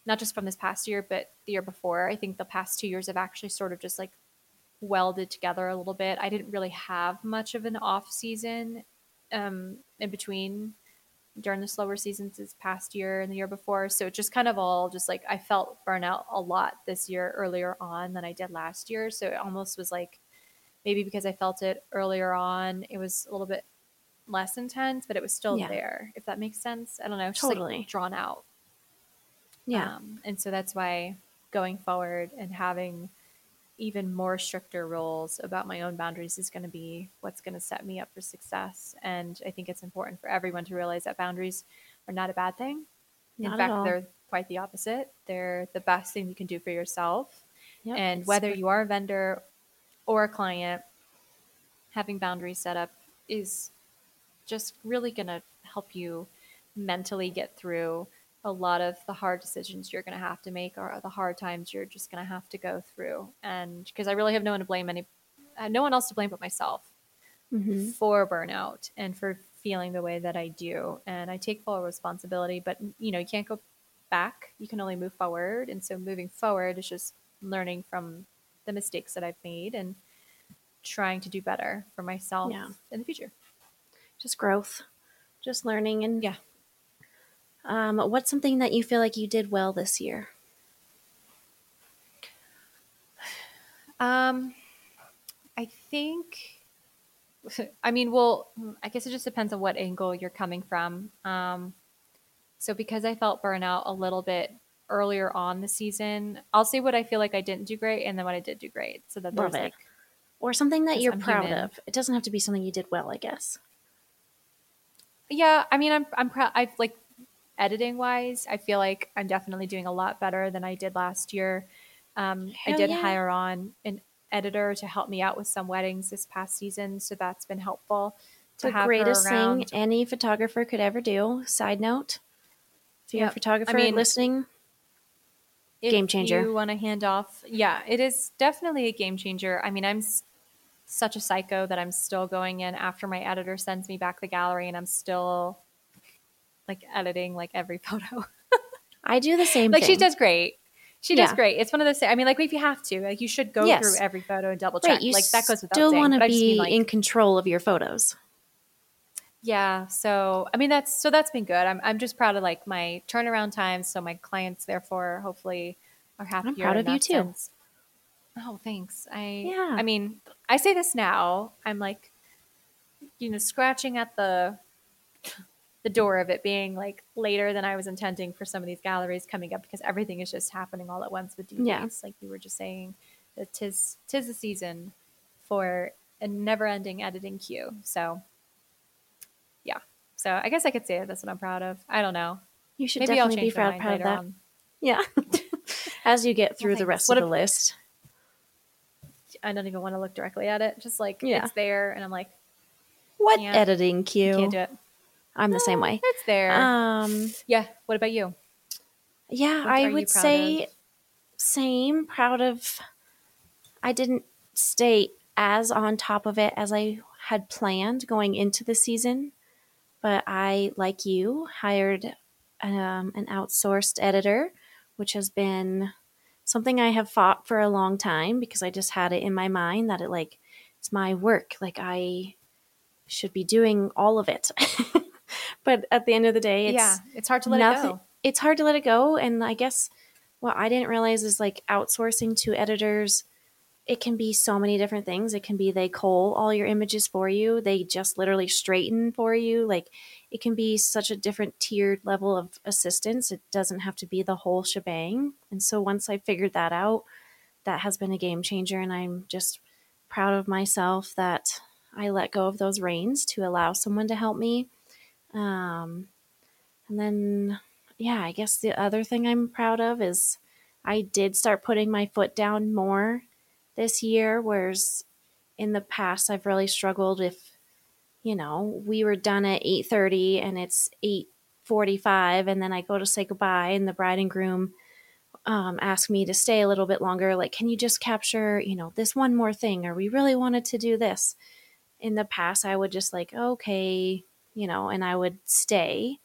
not just from this past year, but the year before. I think the past two years have actually sort of just like welded together a little bit. I didn't really have much of an off season um, in between during the slower seasons this past year and the year before. So it just kind of all just like I felt burnout a lot this year earlier on than I did last year. So it almost was like maybe because I felt it earlier on, it was a little bit less intense, but it was still Yeah. there. If that makes sense, I don't know, it's just Totally. like drawn out. yeah. Um, and so that's why going forward and having even more stricter rules about my own boundaries is going to be what's going to set me up for success. And I think it's important for everyone to realize that boundaries are not a bad thing. In Not at fact, they're quite the opposite. They're the best thing you can do for yourself. Yep. And whether you are a vendor or a client, having boundaries set up is just really going to help you mentally get through a lot of the hard decisions you're going to have to make or the hard times you're just going to have to go through. And because I really have no one to blame any, I no one else to blame but myself Mhm. for burnout and for feeling the way that I do. And I take full responsibility, but you know, you can't go back. You can only move forward. And so moving forward is just learning from the mistakes that I've made and trying to do better for myself Yeah. in the future. Just growth, just learning, and Yeah. Um, what's something that you feel like you did well this year? Um, I think, I mean, well, I guess it just depends on what angle you're coming from. Um, so because I felt burnout a little bit earlier on the season, I'll say what I feel like I didn't do great and then what I did do great. So that Love it. like, Or something that you're I'm proud human. of. It doesn't have to be something you did well, I guess. Yeah, I mean, I'm, I'm proud. I've like editing wise, I feel like I'm definitely doing a lot better than I did last year. Um, I did yeah. hire on an editor to help me out with some weddings this past season. So that's been helpful to the greatest thing any photographer could ever do. Side note, if you're Yep. a photographer I mean, listening, Game changer. You want to hand off? Yeah, it is definitely a game changer. I mean, I'm such a psycho that I'm still going in after my editor sends me back the gallery, and I'm still like editing like every photo. I do the same like thing. she does great. She does great. It's one of those. things. I mean, like if you have to, like you should go Yes. through every photo and double check. Right, you like that goes without still saying. want to but I just be mean, like, in control of your photos. Yeah. So I mean that's so that's been good. I'm I'm just proud of like my turnaround times. So my clients therefore hopefully are happier. proud of you too. sense. Oh, thanks. I Yeah. I mean, I say this now. I'm like, you know, scratching at the the door of it being like later than I was intending for some of these galleries coming up because everything is just happening all at once with due Yeah. Like you were just saying, that tis tis the season for a never ending editing queue. So yeah. So I guess I could say that's what I'm proud of. I don't know. You should Maybe I'll definitely be proud, proud of that. on. Yeah. As you get through the rest What of the if- list. I don't even want to look directly at it. Just like Yeah. it's there, and I'm like, What editing queue? can't do it. I'm the same way. It's there. Um, yeah. What about you? yeah, What I would say of? same. Proud of. I didn't stay as on top of it as I had planned going into the season, but I, like you, hired um, an outsourced editor, which has been something I have fought for a long time because I just had it in my mind that it like it's my work, like I should be doing all of it. but at the end of the day, it's yeah, it's hard to let nothing- it go. It's hard to let it go, and I guess what I didn't realize is like outsourcing to editors. It can be so many different things. It can be they cull all your images for you. They just literally straighten for you. Like it can be such a different tiered level of assistance. It doesn't have to be the whole shebang. And so once I figured that out, that has been a game changer. And I'm just proud of myself that I let go of those reins to allow someone to help me. Um, and then, yeah, I guess the other thing I'm proud of is I did start putting my foot down more this year, whereas in the past I've really struggled if, you know, we were done at 8.30 and it's 8.45 and then I go to say goodbye and the bride and groom um, ask me to stay a little bit longer. Like, can you just capture, you know, this one more thing? Or we really wanted to do this. In the past, I would just like, okay, you know, and I would stay.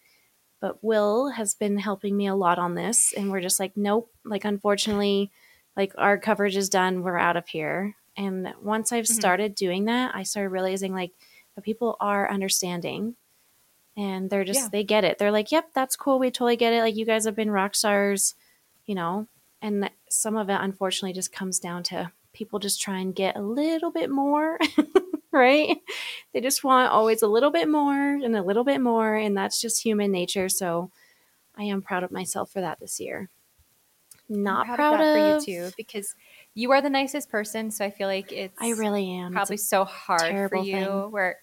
But Will has been helping me a lot on this. And we're just like, nope, like, unfortunately, like, our coverage is done. We're out of here. And once I've Mhm. started doing that, I started realizing like the people are understanding and they're just, Yeah. they get it. They're like, yep, that's cool. We totally get it. Like, you guys have been rock stars you know and some of it unfortunately just comes down to people just try and get a little bit more right they just want always a little bit more and a little bit more and that's just human nature so i am proud of myself for that this year not proud, of for you too because you are the nicest person. So I feel like it's i really am probably so hard for you thing. where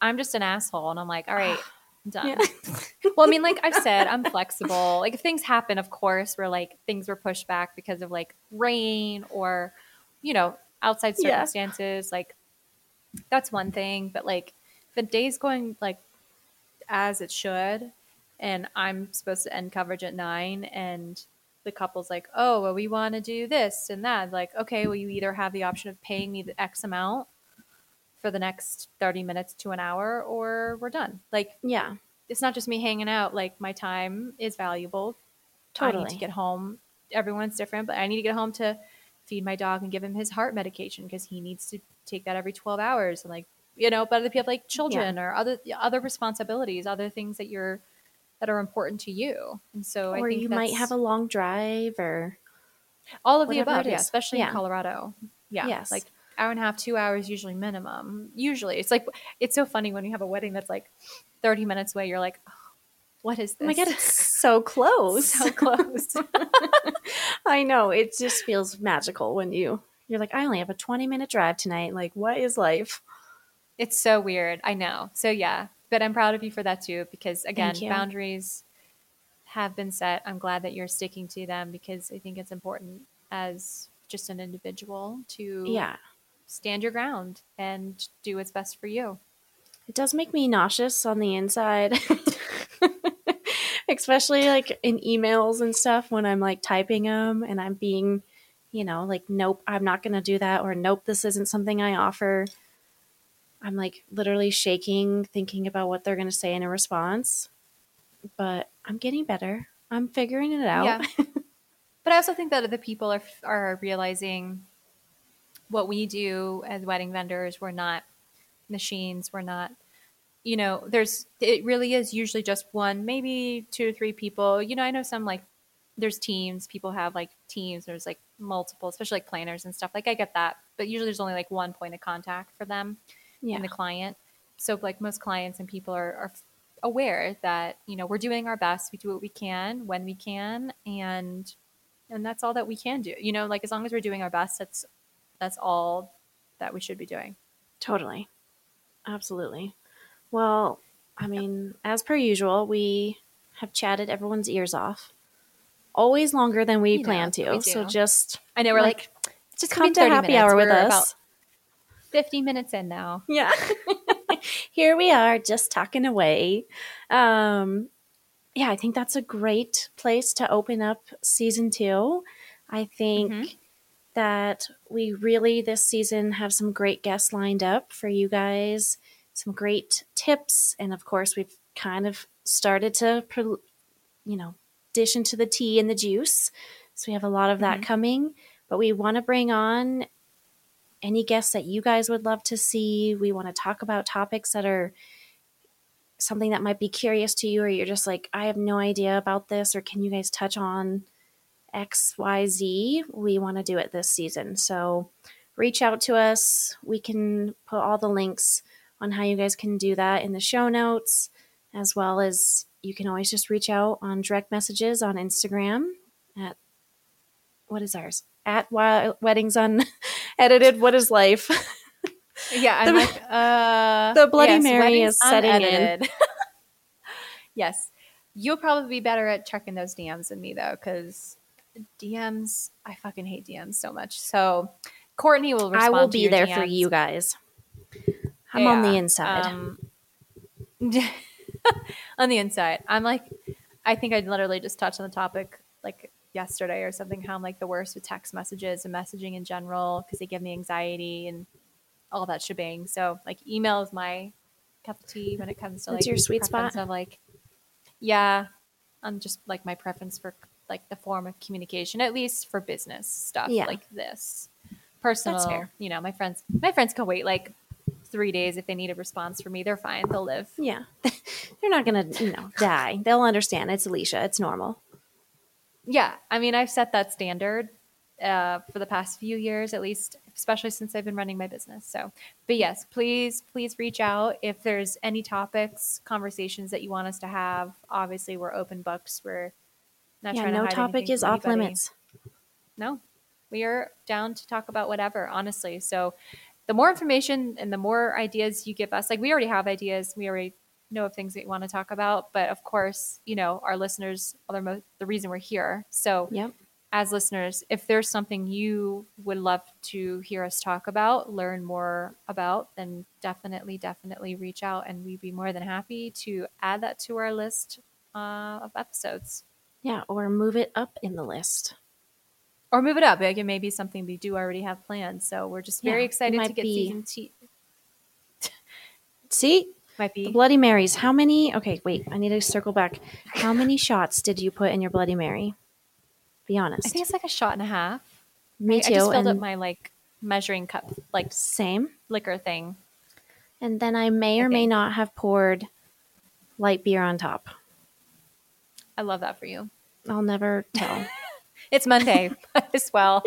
I'm just an asshole and I'm like, all right, I'm done. Yeah. well, I mean, like I've said, I'm flexible. Like if things happen, of course, where like things were pushed back because of like rain or, you know, outside Yeah. circumstances, like that's one thing. But like the day's going like as it should, and I'm supposed to end coverage at nine and the couple's like, oh, well, we want to do this and that. Like, okay, well, you either have the option of paying me the X amount for the next 30 minutes to an hour or we're done. Like, yeah it's not just me hanging out. Like, my time is valuable. I need totally to get home. Everyone's different, but I need to get home to feed my dog and give him his heart medication because he needs to take that every 12 hours. And like, you know, but other people have like children or other other responsibilities, other things that you're that are important to you. And so I or you might have a long drive or all of the above, yeah, especially Yeah. in Colorado. Yeah, Yes. like hour and a half, two hours usually minimum. Usually, it's like it's so funny when you have a wedding that's like thirty minutes away. You're like, oh, what is this? oh my god it's so close so close. I know. It just feels magical when you you're like, I only have a 20 minute drive tonight. Like, what is life? it's so weird. I know. So yeah, but I'm proud of you for that too because again, boundaries have been set. I'm glad that you're sticking to them because I think it's important as just an individual to Yeah. stand your ground and do what's best for you. It does make me nauseous on the inside. Especially like in emails and stuff when I'm like typing them and I'm being, you know, like, nope, I'm not going to do that. Or nope, this isn't something I offer. I'm like literally shaking, thinking about what they're going to say in a response. But I'm getting better. I'm figuring it out. Yeah. but I also think that other people are are realizing what we do as wedding vendors. We're not machines. We're not. You know, there's. It really is usually just one, maybe two or three people. You know, I know some like there's teams. People have like teams. There's like multiple, especially like planners and stuff. Like I get that, but usually there's only like one point of contact for them yeah. and the client. So like most clients and people are, are aware that you know we're doing our best. We do what we can when we can, and and that's all that we can do. You know, like as long as we're doing our best, that's that's all that we should be doing. Totally. Absolutely. Well, I mean, as per usual, we have chatted everyone's ears off. Always longer than we You know, plan to. we So just I know we're Like, like, just come to happy hour with us. About Fifty minutes in now. Yeah. Here we are just talking away. Um yeah, I think that's a great place to open up season 2. I think Mhm. that we really this season have some great guests lined up for you guys, some great tips, and of course we've kind of started to you know, dish into the tea and the juice. So we have a lot of that Mhm. coming, but we want to bring on any guests that you guys would love to see. We want to talk about topics that are something that might be curious to you, or you're just like, I have no idea about this, or can you guys touch on XYZ? We want to do it this season. So reach out to us. We can put all the links on how you guys can do that in the show notes, as well as you can always just reach out on direct messages on Instagram at what is ours? At Weddings Unedited. What is life? Yeah, I'm The- like, uh, the Bloody yes, Mary is setting in. yes, you'll probably be better at checking those DMs than me though, because DMs, I fucking hate DMs so much. So Courtney will. Respond I will be there for you guys. I'm on the inside. um, on the inside, I'm like, I think I literally just touched on the topic like yesterday or something. How I'm like the worst with text messages and messaging in general because they give me anxiety and all that shebang. So like, email is my cup of tea when it comes to That's like your sweet spot? Of like, yeah, I'm just like my preference for like the form of communication, at least for business stuff Yeah. like this. Personal, you know, my friends, my friends can wait like three days if they need a response from me. They're fine. They'll live. yeah. They're not going to, you know, die. They'll understand. It's Alicia. It's normal. Yeah, I mean, I've set that standard uh, for the past few years, at least, especially since I've been running my business. So, but yes, please, please reach out if there's any topics, conversations that you want us to have. Obviously, we're open books. We're not yeah, trying no to hide topic is off anybody. limits. No, we are down to talk about whatever, honestly. So, the more information and the more ideas you give us, like we already have ideas, we already know of things that you want to talk about. But of course, you know, our listeners are the, mo- the reason we're here. So, Yep. as listeners, if there's something you would love to hear us talk about, learn more about, then definitely, definitely reach out and we'd be more than happy to add that to our list uh, of episodes. Yeah. Or move it up in the list. Or move it up. It may be something we do already have planned. So we're just very Yeah, excited to get be- season two. See? Might The be. Bloody Marys. How many? Okay, wait. I need to circle back. How many shots did you put in your Bloody Mary? Be honest. I think it's like a shot and a half. Me I, too. I just filled up my like measuring cup, like same. liquor thing. And then I may or may not have poured light beer on top. I love that for you. I'll never tell. It's Monday as well.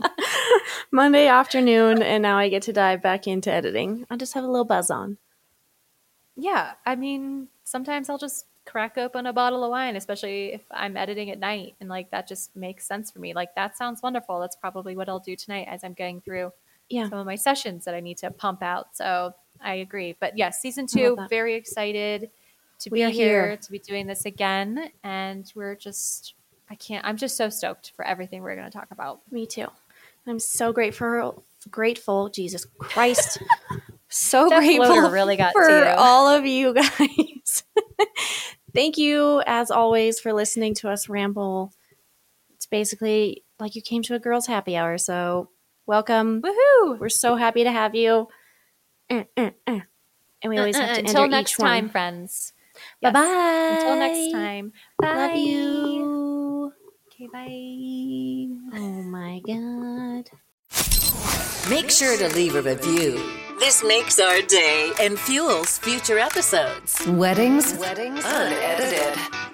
Monday afternoon, and now I get to dive back into editing. I just have a little buzz on. Yeah, I mean, sometimes I'll just crack open a bottle of wine, especially if I'm editing at night, and like that just makes sense for me. Like that sounds wonderful. That's probably what I'll do tonight as I'm going through Yeah. some of my sessions that I need to pump out. So I agree. But yes, season two, very excited to We be here, here. to be doing this again, and we're just. I can't. I'm just so stoked for everything we're going to talk about. Me too. I'm so grateful. Grateful, Jesus Christ. so That grateful floater really got for to you. all of you guys. Thank you, as always, for listening to us ramble. It's basically like you came to a girls' happy hour. So, welcome. Woohoo! We're so happy to have you. Eh, eh, eh. And we always have to Until enter next each time, one. friends. Bye Yes. bye. Until next time. Bye. Love you. Okay, bye. Oh my god. Make sure to leave a review. This makes our day and fuels future episodes. Weddings Weddings unedited.